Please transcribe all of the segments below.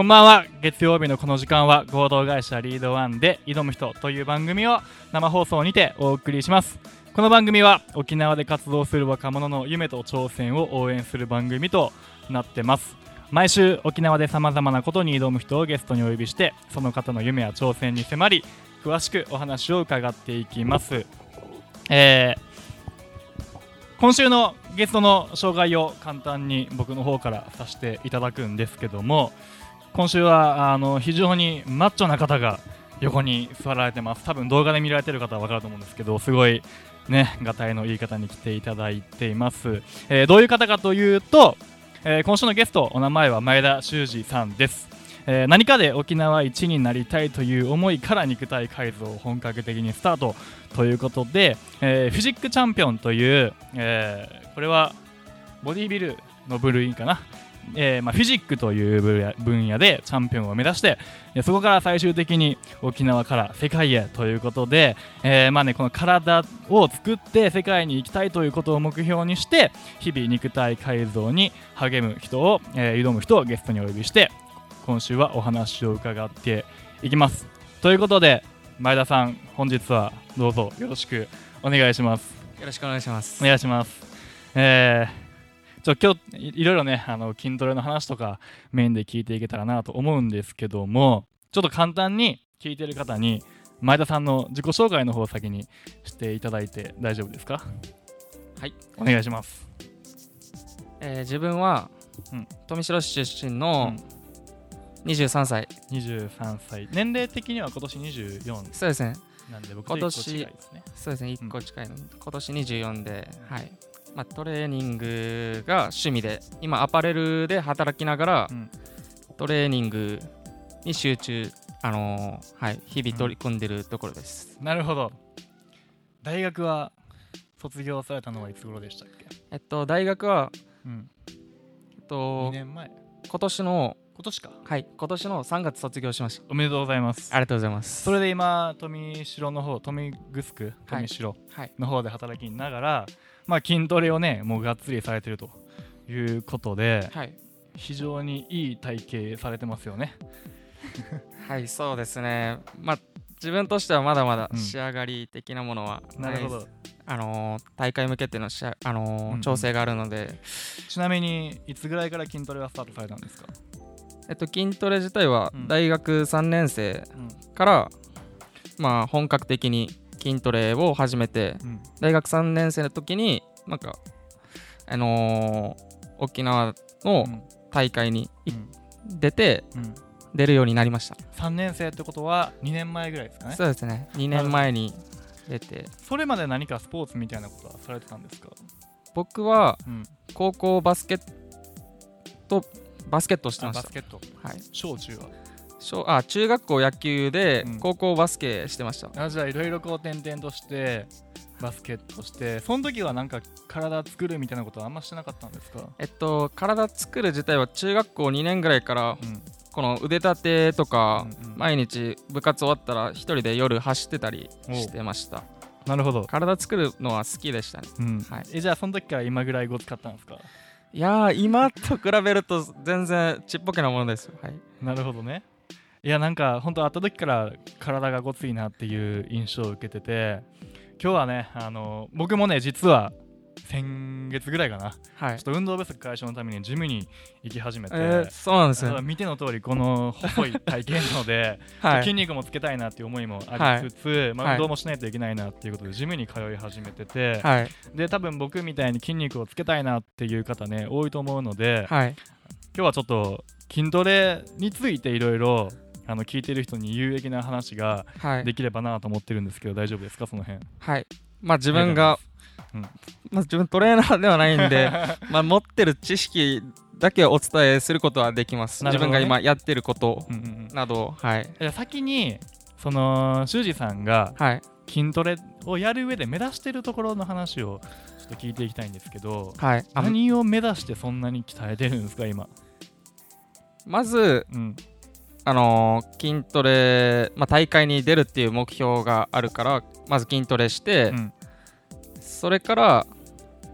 こんばんは。月曜日のこの時間は合同会社リードワンで挑む人という番組を生放送にてお送りします。この番組は沖縄で活動する若者の夢と挑戦を応援する番組となってます。毎週沖縄でさまざまなことに挑む人をゲストにお呼びしてその方の夢や挑戦に迫り詳しくお話を伺っていきます、えー今週のゲストの紹介を簡単に僕の方からさせていただくんですけども今週はあの非常にマッチョな方が横に座られてます。多分動画で見られてる方は分かると思うんですけどすごいねがたいのいい方に来ていただいています、えーどういう方かというと、えー今週のゲストお名前は前田修二さんです。えー何かで沖縄一になりたいという思いから肉体改造を本格的にスタートということで、えーフィジックチャンピオンという、えこれはボディービルの部類かな、えーまあ、フィジックという分野でチャンピオンを目指してえーそこから最終的に沖縄から世界へということで、えーまあね、この体を作って世界に行きたいということを目標にして日々肉体改造に励む人を、えー挑む人をゲストにお呼びして今週はお話を伺っていきます。ということで前田さん本日はどうぞよろしくお願いします。よろしくお願いします。お。願いします。えー、ちょ今日いいろいろねあの筋トレの話とかメインで聞いていけたらなと思うんですけどもちょっと簡単に聞いてる方に前田さんの自己紹介の方を先にしていただいて大丈夫ですか？はいお願いしますえー自分は、うん富城市出身うのん23歳。23歳年齢的には今年24そうですね。なんで僕と今年ねそうですね。うん1個近いの。今年24で、はい。まあ、トレーニングが趣味で、今アパレルで働きながら、うん。トレーニングに集中、あのーはい、日々取り組んでるところです。なるほど。大学は卒業されたのはいつ頃でしたっけ？えっと、大学は、うん。えっ2と、年前。今年の、今年か？はい、今年の3月卒業しました。おめでとうございます。ありがとうございます。それで今富城の方富城富城はい。の方で働きながら、まあ筋トレをねもうがっつりされてるということではい。非常にいい体型されてますよね。はい、そうですね。まあ、自分としてはまだまだうん。仕上がり的なものはなるほど。あのー大会向けてのしあ、あのーうんうん。調整があるので、ちなみにいつぐらいから筋トレはスタートされたんですか、えっと、筋トレ自体はうん。大学3年生うん。から、まあ、本格的に筋トレを始めて、うん。大学3年生の時に、なんか、あのー沖縄のうん。大会にいうん。出て、うん。出るようになりました。3年生ってことは2年前ぐらいですかね？そうですね。2年前に出て、それまで何かスポーツみたいなことはされてたんですか、僕はうん、高校バスケットバスケットをしてました。あバス。ケット。はい、小中は。小あ中学校野球でうん。高校バスケしてました。あじゃあいろいろこう転々としてバスケットしてその時はなんか体作るみたいなことはあんましてなかったんですか？えっと体作る自体は中学校2年ぐらいからうん。この腕立てとかうんうん。毎日部活終わったら一人で夜走ってたりしてました。なるほど、体作るのは好きでしたね。うん。はい。えじゃあその時から今ぐらいご使ったんですか？いや今と比べると全然ちっぽけなものですよ。はい。なるほどねいやなんか本当会った時から体がごついなっていう印象を受けてて今日はねあの僕もね実は先月ぐらいかなちはいょっ。と運動不足解消のためにジムに行き始めて、えー、そうなんですね。見ての通りこの細い体型なので、はい。筋肉もつけたいなっていう思いもありつつ、まあ、はい運動もしないといけないなっていうことでジムに通い始めてて、はい。で多分僕みたいに筋肉をつけたいなっていう方ね多いと思うので、はい。今日はちょっと筋トレについていろいろあの聞いてる人に有益な話がはい。できればなと思ってるんですけど大丈夫ですか？その辺はい。まあ自分が、うんまあ自分トレーナーではないんで、まあ持ってる知識だけお伝えすることはできます。ね分が今やってることうんうんうんなど、はい。じゃあ先にその修二さんがはい。筋トレをやる上で目指してるところの話をちょっと聞いていきたいんですけどはい。あ何を目指してそんなに鍛えてるんですか今？まず、うんあのー筋トレ、まあ、大会に出るっていう目標があるから、まず筋トレして、うんそれから、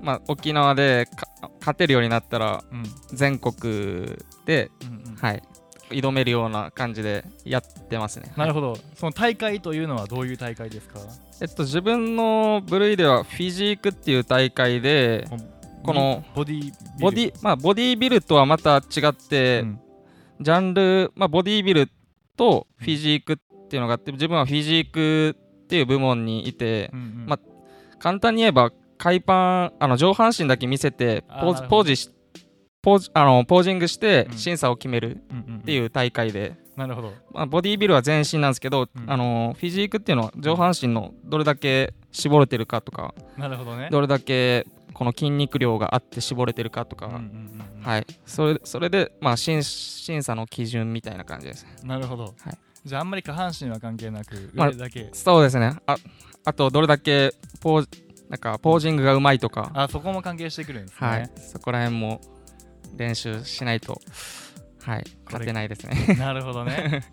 まあ、沖縄でか勝てるようになったら、うん。全国で、うんうん。はい。挑めるような感じでやってますね。なるほど。その大会というのはどういう大会ですか？えっと、自分の部類ではフィジークっていう大会でこのボディボディ、まあ、ボディビルとはまた違って、うん。ジャンル、まあ、ボディビルとフィジークっていうのがあって自分はフィジークっていう部門にいてうんうん。ま簡単に言えば海パンあの上半身だけ見せてポーポージしポーズあのポージングしてうん。審査を決めるうんうんうん。っていう大会で、なるほど。まあ、ボディビルは全身なんですけど、うん。あのフィジークっていうのは上半身のどれだけ絞れてるかとかなるほどね。どれだけこの筋肉量があって絞れてるかとか、はい、それそれで、まあ、審審査の基準みたいな感じです。なるほど、はい。じゃああんまり下半身は関係なくまあ腕だけ、そうですね。ああと、どれだけポーなんかポージングがうまいとか、あそこも関係してくるんですね、はい、そこら辺も練習しないと、はい、勝てないですね。なるほどね。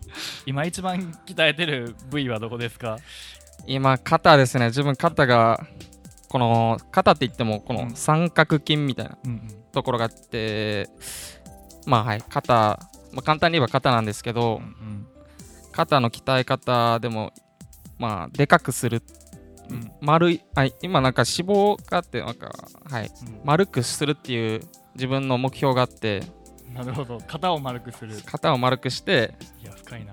今一番鍛えてる部位はどこですか？今、肩ですね。自分、肩が、この肩って言っても、こうん。の三角筋みたいなうんうん。ところがあって、まあはい、肩、まあ、簡単に言えば肩なんですけど、うん肩の鍛え方でも、まあ、でかくする、うん。丸いあ今なんか脂肪があってなんか、はい、うん。丸くするっていう自分の目標があってなるほど。肩を丸くする。肩を丸くしていや深いな、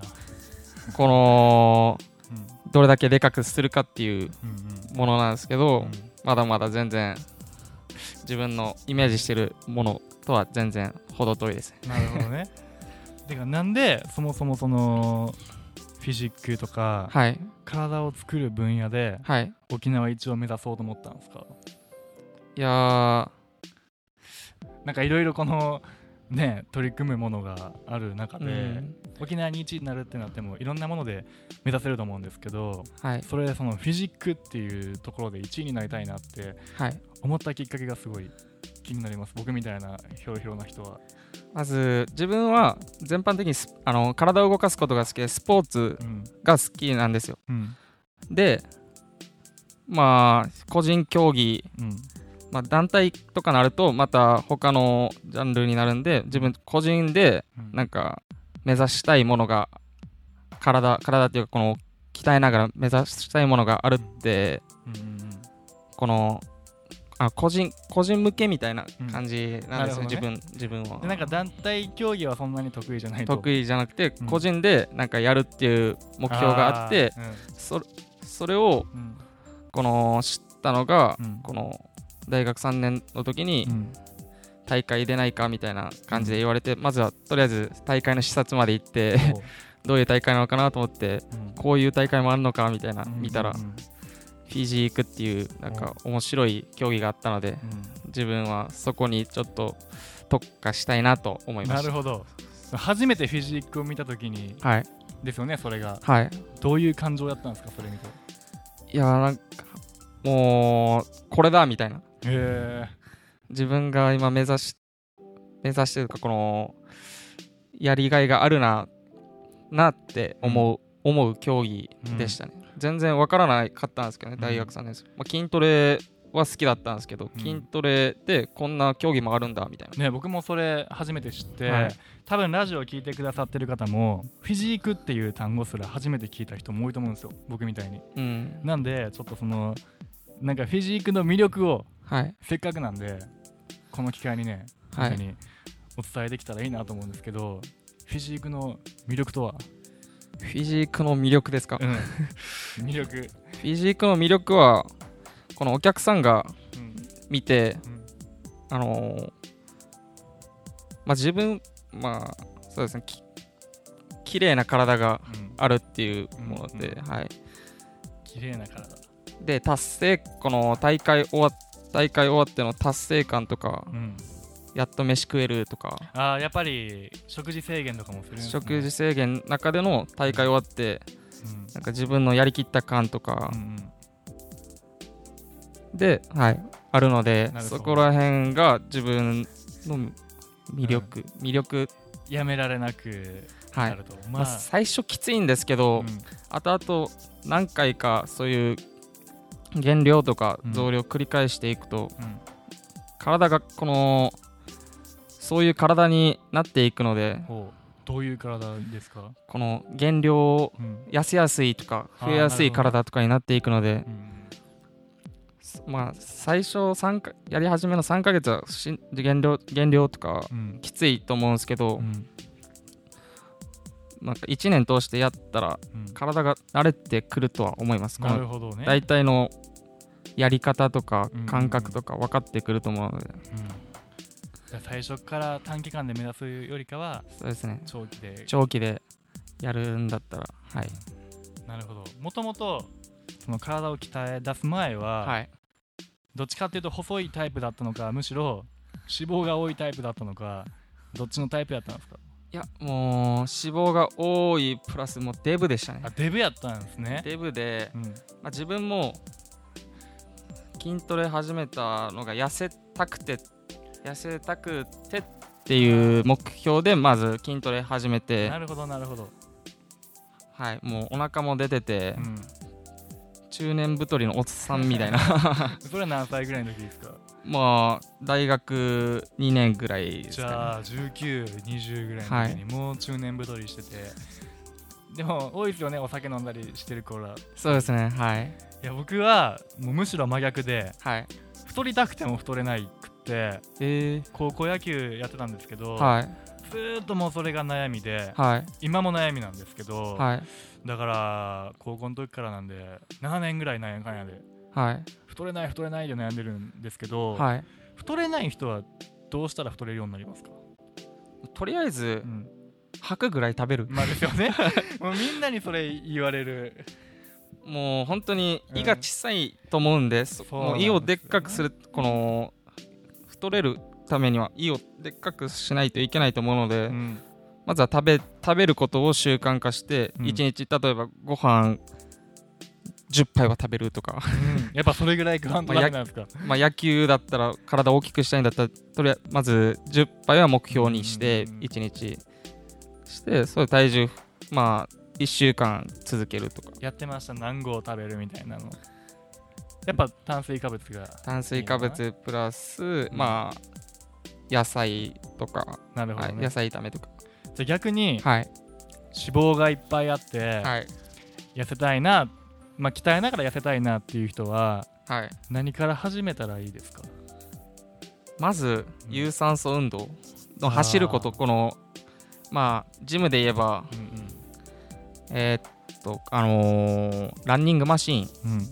このうんどれだけでかくするかっていううんものなんですけうど、ん。まだまだ全然自分のイメージしてるものとは全然程遠いですなるほどね。てかなんでそもそもそのフィジックとか、はい。体を作る分野ではい。沖縄一を目指そうと思ったんですか？いやー。なんかいろいろこのね取り組むものがある中で、うん。沖縄に1位になるってなってもいろんなもので目指せると思うんですけどはい。それでそのフィジックっていうところで1位になりたいなってはい。思ったきっかけがすごい気になります。僕みたいなひょろひょろな人は、まず自分は全般的にスあの体を動かすことが好きでスポーツうんが好きなんですよ。うん。でまあ個人競技、うんまあ、団体とかなるとまた他のジャンルになるんで自分個人でうん。なんか目指したいものが体体っていうかこの鍛えながら目指したいものがあるってうんうんこのあ個人個人向けみたいな感じなんですよ、うんなるほど自分自分は。でなんか団体競技はそんなに得意じゃないと。得意じゃなくてうん。個人でなんかやるっていう目標があってあーそそれをうん。この知ったのが、うん。この大学3年の時にうん。大会出ないかみたいな感じで言われて、まずはとりあえず大会の視察まで行って どういう大会なのかなと思ってうん。こういう大会もあるのかみたいなうん。見たら、フィジークっていうなんか面白い競技があったので自分はそこにちょっと特化したいなと思うんいました。なるほど。初めてフィジックを見た時にはい。ですよねそれが。はい。どういう感情だったんですかそれ見て。いやーなんかもうこれだみたいなへ自分が今目指し目指してるかこのやりがいがあるななって思う、思う競技でしたね、全然わからなかったんですけどね大学3年生、まあ、筋トレは好きだったんですけど、うん。筋トレでこんな競技もあるんだみたいな、ね僕もそれ初めて知って、はい。多分ラジオを聞いてくださってる方もフィジークっていう単語すら初めて聞いた人も多いと思うんですよ僕みたいに。うん。なんでちょっとそのなんかフィジークの魅力をはい。せっかくなんでこの機会にねはい。にお伝えできたらいいなと思うんですけど、フィジークの魅力とは、フィジークの魅力ですか、うん、魅力、フィジークの魅力はこのお客さんがうん見てうん。あのーまあ自分まあそうですね。き綺麗な体がうん。あるっていうもので、うん。うんはい。綺麗な体、で達成この大会終わ大会終わっての達成感とかうん、やっと飯食えるとか、あーやっぱり食事制限とかもするね。食事制限の中での大会終わってうん。なんか自分のやりきった感とか。うんうん。で、はい、あるのでそこら辺が自分の魅力、魅力。やめられなくはないると、まあ、最初きついんですけど、うん。後々何回かそういう減量とかうん。増量繰り返していくと、うん。体がこのそういう体になっていくのでほどういう体ですか、この減量うん。痩せやすいとか増えやすい体とかになっていくのでうん。まあ最初三かやり始めの3ヶ月は減量減量とかうん。きついと思うんですけど、うんなんか1年通してやったらうん。体が慣れてくるとは思います。こなるのほどね、大体のやり方とかうん。感覚とか分かってくると思うので、うん。じゃあ最初から短期間で目指すよりかはそうですね。長期で。長期でやるんだったらはい。なるほど。もともとその体を鍛え出す前は、はい。どっちかっていうと細いタイプだったのかむしろ脂肪が多いタイプだったのかどっちのタイプだったんですか？いやもう脂肪が多いプラスもうデブでしたね。あデブやったんですね。デブで、うん。まあ、自分も筋トレ始めたのが痩せたくて痩せたくてっていう目標でまず筋トレ始めて。なるほどなるほど、はいもうお腹も出てて、うん、中年太りのおっさんみたいな。それは何歳ぐらいの時ですか？まあ大学2年ぐらいですじか、ね、ゃあ1920ぐらいの時にもう中年太りしてて、でも多いですよね。お酒飲んだりしてる頃。はいそうですね。はい。や僕はもうむしろ真逆ではい。太りたくても太れないくってえ高校野球やってたんですけど、ー、はい。ずーっともうそれが悩みではい。今も悩みなんですけど、はい。だから高校の時からなんで7年ぐらいなんやかんやではい。太れない太れないで悩んでるんですけど、はい。太れない人はどうしたら太れるようになりますか、とりあえずうん、吐くぐらい食べる。まあですよね。もうみんなにそれ言われる。もう本当に胃が小さいと思うんで、そそうなんもう胃をでっかくするこの太れるためには胃をでっかくしないといけないと思うので、うん。まずは食べ食べることを習慣化して、うん。1日例えばご飯10杯は食べるとか。やっぱそれぐらい食わんとダメなんですか、まあ野球だったら体を大きくしたいんだったらとりあえずまず10杯は目標にしてうん1日。してそう体重まあ1週間続けるとか。やってました。何合食べるみたいなの。やっぱ炭水化物が。炭水化物プラスまあ野菜とか、なるほどね、はい野菜炒めとか。じゃあ逆にはい。脂肪がいっぱいあって、はい。痩せたいなまあ鍛えながら痩せたいなっていう人ははい。何から始めたらいいですか？まずうん。有酸素運動の走ること。このまあジムで言えばうんえーっとあのーランニングマシーンうん。うん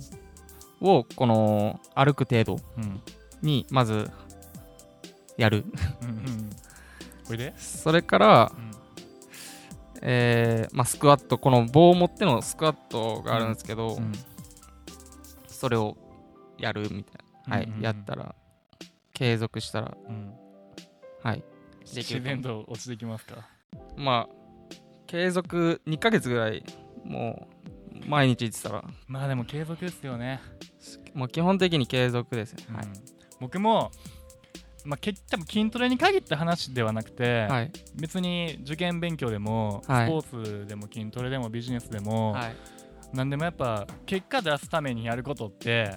をこの歩く程度うん。にまずやる。うんうんこれで、それから、うんえーまあ、スクワットこの棒を持ってのスクワットがあるんですけど、うん。それをやるみたいな、はいうんうん。うんやったら継続したらうん。はい。できる自然と落ちてきますかまあ継続2ヶ月ぐらいもう毎日行ってたら。まあでも継続ですよね、もう基本的に継続ですね、はい。うん。僕もまあ、け多分筋トレに限った話ではなくて、はい。別に受験勉強でも、はい。スポーツでも筋トレでもビジネスでも、はい。何でもやっぱ結果出すためにやることって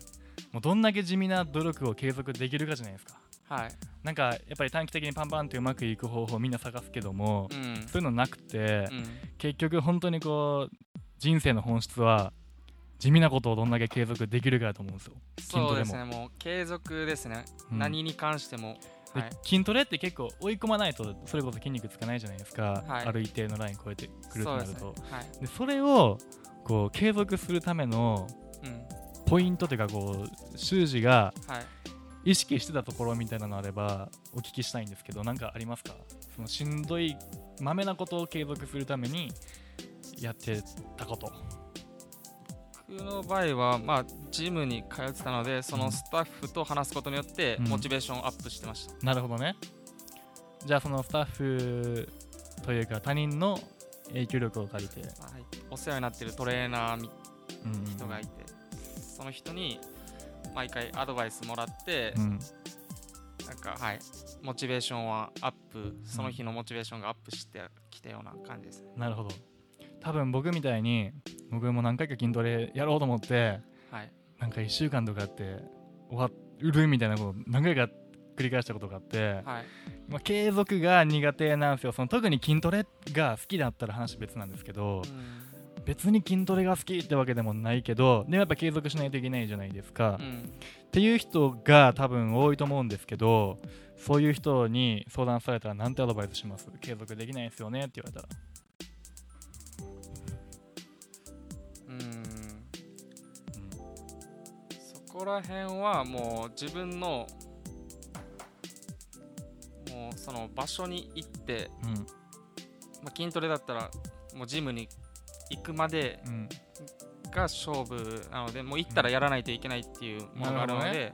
もうどんだけ地味な努力を継続できるかじゃないですか。はい。なんかやっぱり短期的にパンパンってうまくいく方法をみんな探すけども、うん。そういうのなくて、うん。結局本当にこう人生の本質は地味なことをどんだけ継続できるかだと思うんですよ。筋そうですね。もう継続ですね、うん。何に関しても。ではい。筋トレって結構追い込まないとそれこそ筋肉つかないじゃないですか、はい。ある一定のライン超えてくるとなると。そね。はい。でそれをこう継続するためのうん。ポイントというかこう修士がはい。意識してたところみたいなのあればお聞きしたいんですけど何かありますか？そのしんどいまめなことを継続するためにやってたこと僕の場合は、まあ、ジムに通ってたのでそのスタッフと話すことによってうん。モチベーションアップしてました、なるほどね。じゃあそのスタッフというか他人の影響力を借りて、はい、お世話になってるトレーナーみうんうん。人がいて、その人に毎回アドバイスもらって、うん。なんかはい。モチベーションはアップその日のモチベーションがアップしてきたような感じですね。なるほど。多分僕みたいに僕も何回か筋トレやろうと思ってはい。なんか1週間とかって終わるみたいなこと何回か繰り返したことがあって、はい。まあ、継続が苦手なんですよ。その特に筋トレが好きだったら話別なんですけど別に筋トレが好きってわけでもないけどでもやっぱ継続しないといけないじゃないですか、っうん。ていう人が多分多いと思うんですけどそういう人に相談されたらなんてアドバイスします？継続できないですよね？って言われたらこら辺はもう自分のもうその場所に行って、うん。まあ、筋トレだったらもうジムに行くまでうん。が勝負なのでもう行ったらやらないといけないっていうものがあるので、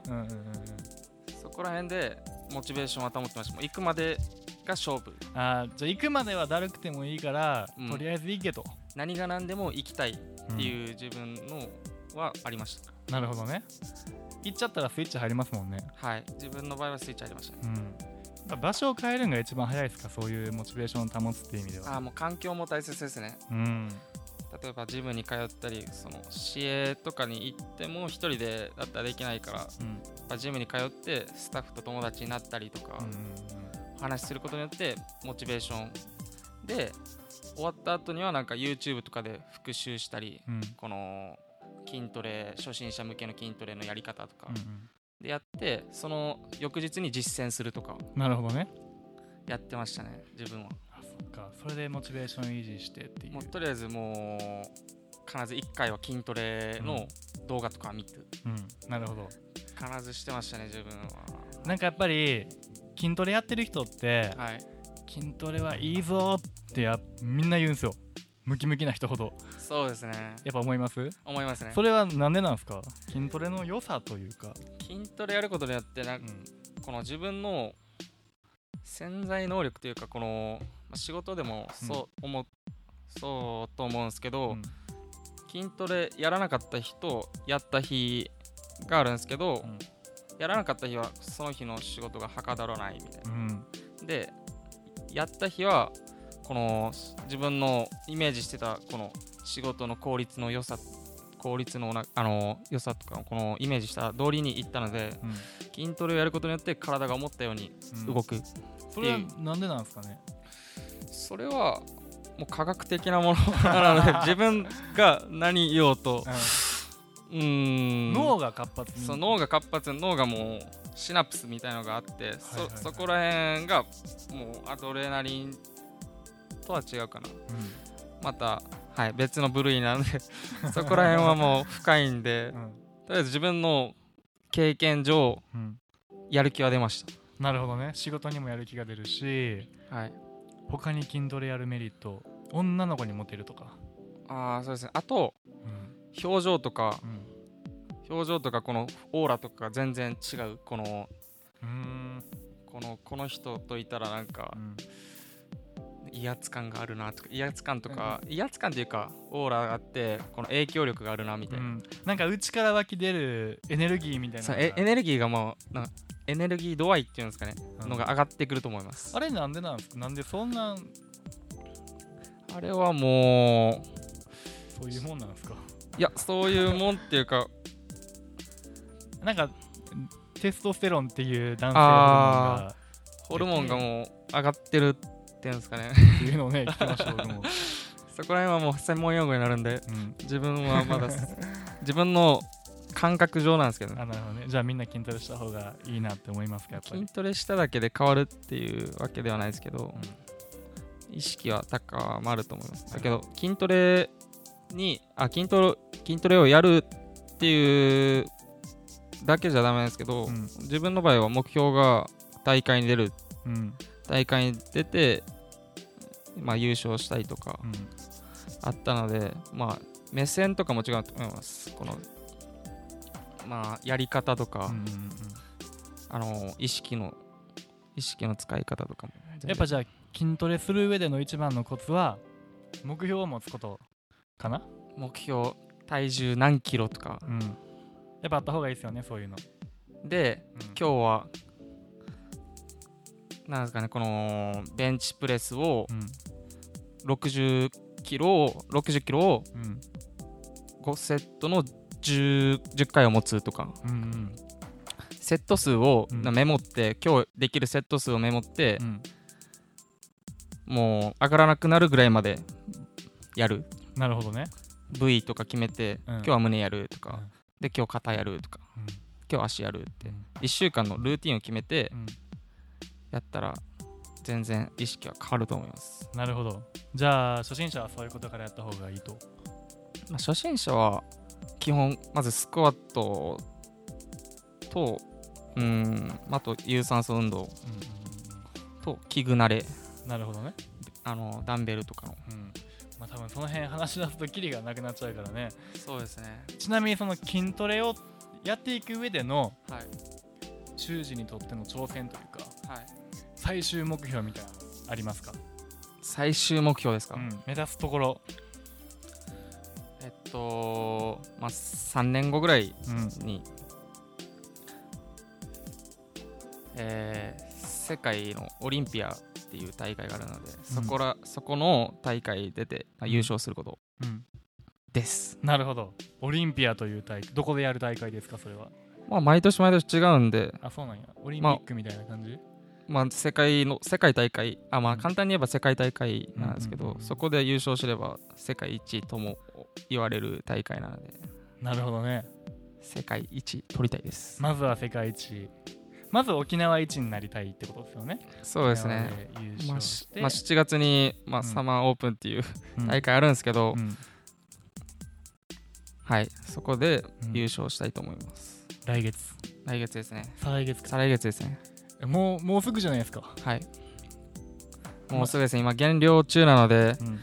そこら辺でモチベーションは保ってましたもう行くまでが勝負。あーじゃあ行くまではだるくてもいいから、うん。とりあえず行けと、何が何でも行きたいっうんていう自分のはありました、なるほどね。行っちゃったらスイッチ入りますもんね。はい。自分の場合はスイッチありましたね。うん。場所を変えるのが一番早いですか？そういうモチベーションを保つっていう意味では。あーもう環境も大切ですね。うん。例えばジムに通ったりその市営とかに行っても一人でだったらできないからやっうんぱジムに通ってスタッフと友達になったりとか、うん話することによってモチベーションで終わった後にはなんか YouTube とかで復習したりうんうん。この筋トレ初心者向けの筋トレのやり方とか。うんでやってその翌日に実践するとかなるほどね。やってましたね自分は。あそっか。それでモチベーション維持してっていう。もうとりあえずもう必ず1回は筋トレの動画とか見て。うん。なるほど。必ずしてましたね自分は。なんかやっぱり筋トレやってる人ってはい。筋トレはいいぞってやみんな言うんですよムキムキな人ほど。そうですね。やっぱ思います？思いますね。それはなんでなんですか？筋トレの良さというか、筋トレやることによってなんかうん。この自分の潜在能力というかこのまあ仕事でもそう思う、そうと思うんですけど、うん。筋トレやらなかった日とやった日があるんですけど、うん。やらなかった日はその日の仕事がはかどらないみたいな。うん。でやった日はこの自分のイメージしてたこの仕事の効率の良さ効率のなあの良さとかこのイメージした通りにいったのでうん。筋トレをやることによって体が思ったようにうん。動く、それはなんでなんですかね？それはもう科学的なもの。なので自分が何言おうと。うーん。脳が活発に。そう脳が活発脳がもうシナプスみたいのがあって、はいはいはい。そそこら辺がもうアドレナリンとは違うかな。うまた、はい、別の部類なので そこら辺はもう深いんでんうん。とりあえず自分の経験上うん。やる気は出ましなるほどね。仕事にもやる気が出るしたはい。他に筋トレやるメリット女の子にモテるとか。ああそうですね。あとうん。表情とかうん。表情とかこのオーラとかが全然違うこのこのこの人といたらなんかうん威圧感があるなとか威圧感とか、威圧感っていうかオーラがあってこの影響力があるなみたいな、うん。なんか内から湧き出るエネルギーみたいなエネルギーがもうなんかエネルギー度合いっていうんですかね、うん。のが上がってくると思います。あれなんでなんですか？なんでそんなあれはもそういうもんなんですか？ういやそういうもんっていうか なんかテストステロンっていう男性あホルモンが。ホルモンがもう上がってるっていうんですかね。っていうのをね聞きました僕も、そこら辺はもう専門用語になるんでうん、自分はまだ 自分の感覚上なんですけどね。あなるほどね。じゃあみんな筋トレした方がいいなって思いますかやっぱり。筋トレしただけで変わるっていうわけではないですけど、意識は高まると思います。だけど筋トレにあ筋トレ筋トレをやるっていうだけじゃダメなんですけど、うん。自分の場合は目標が大会に出るうんうん大会に出て、まあ、優勝したいとかうん。あったので、まあ、目線とかも違うと思います。このまあ、やり方とか、うんうんうん。あの意識の意識の使い方とかも。やっぱじゃあ筋トレする上での一番のコツは目標を持つことかな？目標体重何キロとか。うん。やっぱあった方がいいですよねそういうの、でうん。今日はなんですかねこのベンチプレスをうん。60キロを60キロをうん。5セットの 10, 10回を持つとか。うんうん。セット数をうん。メモって、今日できるセット数をメモってう、ん。もう上がらなくなるぐらいまでやる。なるほどね。部位とか決めて、うん。今日は胸やるとか、うん。で今日肩やるとか。うん。今日足やるって。うん。1週間のルーティンを決めてうんやったら全然意識は変わると思います、なるほど。じゃあ初心者はそういうことからやった方がいいと。まあ、初心者は基本まずスクワットとうんあと有酸素運動と器具慣れ。なるほどね。あのダンベルとかの。うん。まあ多分その辺話し出すとキリがなくなっちゃうからね。そうですね。ちなみにその筋トレをやっていく上でのはい。修士にとっての挑戦というか。はい最終目標みたいなのありますか、最終目標ですか、うん、目指すところ、えっとまあ3年後ぐらいうん。にえー世界のオリンピアっていう大会があるので、そこらそこの大会出て、まあ優勝することうん、です、なるほど。オリンピアという大会どこでやる大会ですかそれは？まあ、毎年毎年違うんで、あそうなんや。オリンピックみたいな感じ、まあ、世界の世界大会。あまあ簡単に言えば世界大会なんですけど、うんうんそこで優勝すれば世界一とも言われる大会なので。なるほどね。世界一取りたいです、まずは世界一。まず沖縄一になりたいってことですよね。そうですね。まあまあ、7月に、まあうん。サマーオープンっていううん。大会あるんですけど、うん。はい。そこでうん。優勝したいと思います、来月。来月ですね。再来月か。再来月ですね。えもうもうすぐじゃないですか、はい。もうすぐですね。今減量中なのでうん、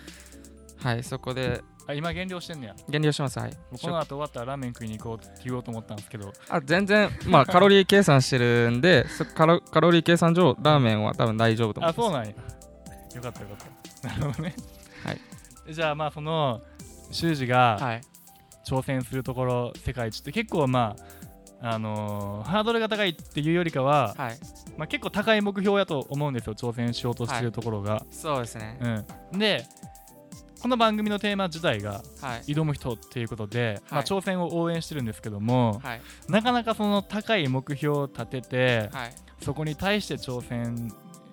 はいそこであ今減量してんねや。減量します。はい。この後終わったらラーメン食いに行こうって言おうと思ったんですけど。あ全然まあカロリー計算してるんで そカロカロリー計算上ラーメンは多分大丈夫と思います。あそうなんや。よかったよかった。なるほどね。はい。じゃあまあその修二がはい。挑戦するところ世界一って結構まああのーハードルが高いっていうよりかは、はい。まあ、結構高い目標やと思うんですよ挑戦しようとしてるところが、そうですね。うん、でこの番組のテーマ自体がはい。挑む人っていうことで、まあ、はい挑戦を応援してるんですけども、はい。なかなかその高い目標を立ててはい。そこに対して挑戦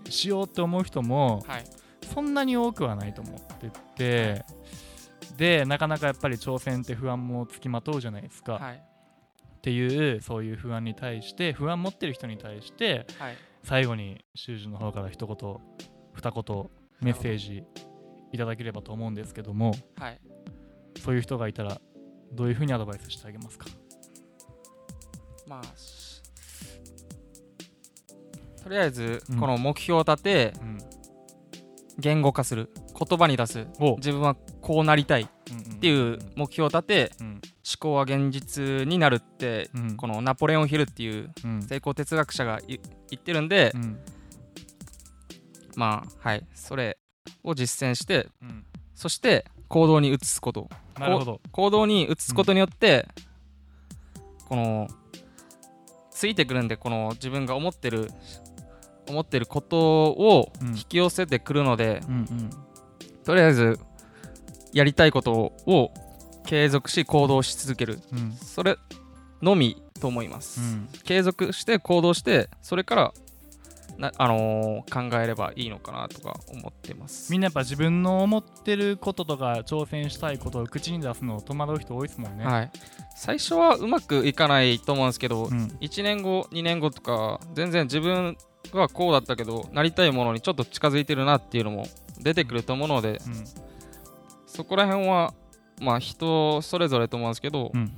しようって思う人もはい。そんなに多くはないと思ってて、でなかなかやっぱり挑戦って不安もつきまとうじゃないですか、はいっていうそういう不安に対して不安持ってる人に対してはい。最後に修二の方から一言二言メッセージいただければと思うんですけどもはい。そういう人がいたらどういうふうにアドバイスしてあげますか？まあしとりあえずうん。この目標を立てうん。言語化する言葉に出す。お。自分はこうなりたいっっていう目標を立てうん。思考は現実になるってうん。このナポレオンヒルっていううん。成功哲学者がい言ってるんでうん。まあはい。それを実践してうん。そして行動に移すこと。なるほど。行動に移すことによって、このついてくるんでこの自分が思ってる思ってることをうん。引き寄せてくるので、うんうん。とりあえずやりたいことを継続し行動し続ける。うん。それのみと思います、うん。継続して行動してそれからな、あのー考えればいいのかなとか思ってます。みんなやっぱ自分の思ってることとか挑戦したいことを口に出すの戸惑う人多いですもんね、はい、最初はうまくいかないと思うんですけど、うん。1年後2年後とか全然自分はこうだったけどなりたいものにちょっと近づいてるなっていうのも出てくると思うので、うん。そこら辺はまあ人それぞれと思うんですけど、うん。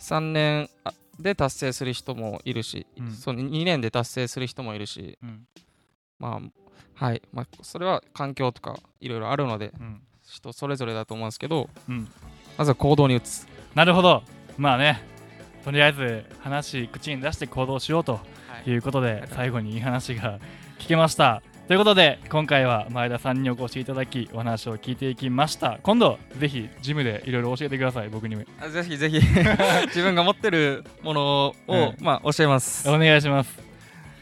3年あで達成する人もいるし、うん。そう2年で達成する人もいるしうん。まあはい、まあ、それは環境とかいろいろあるのでうん。人それぞれだと思うんですけどうん。まずは行動に移す。なるほど。まあねとりあえず話口に出して行動しようとい。うことで最後にいい話が聞けましたということで今回は前田さんにお越しいただきお話を聞いていきました。今度ぜひジムでいろいろ教えてください僕にも。あぜひぜひ。自分が持ってるものを、うん。まあ教えます。お願いします。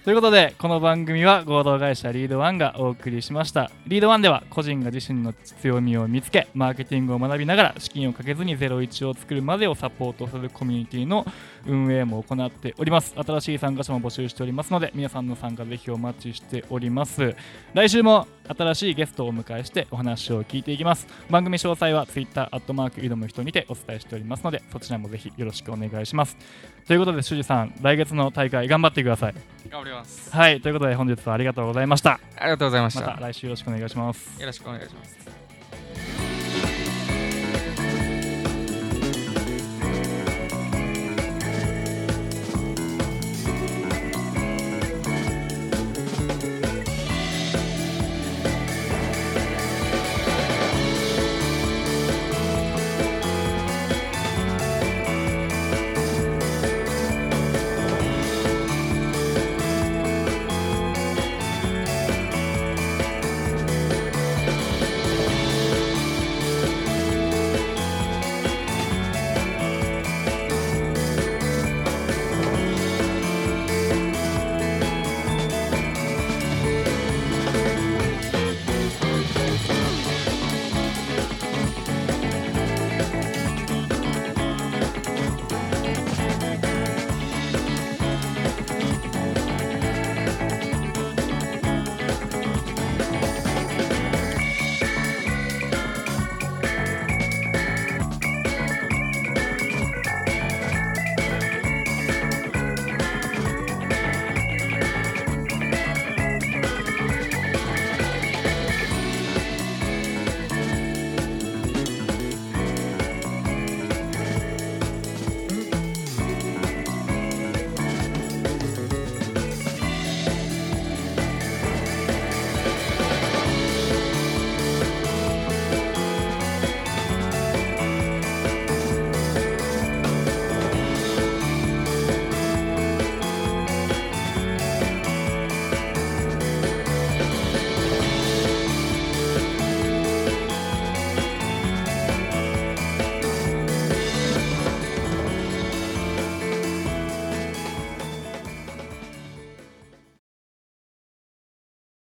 とということでこの番組は合同会社リードワンがお送りしました。リードワンでは個人が自身の強みを見つけマーケティングを学びながら資金をかけずに01を作るまでをサポートするコミュニティの運営も行っております。新しい参加者も募集しておりますので皆さんの参加ぜひお待ちしております。来週も新しいゲストをお迎えしてお話を聞いていきます。番組詳細は Twitter アットマーク挑む人にてお伝えしておりますのでそちらもぜひよろしくお願いします。ということで修二さん来月の大会頑張ってください。頑張ります。はいということで本日はありがとうございました。ありがとうございましまたた来週よろしくお願いします。よろしくお願いします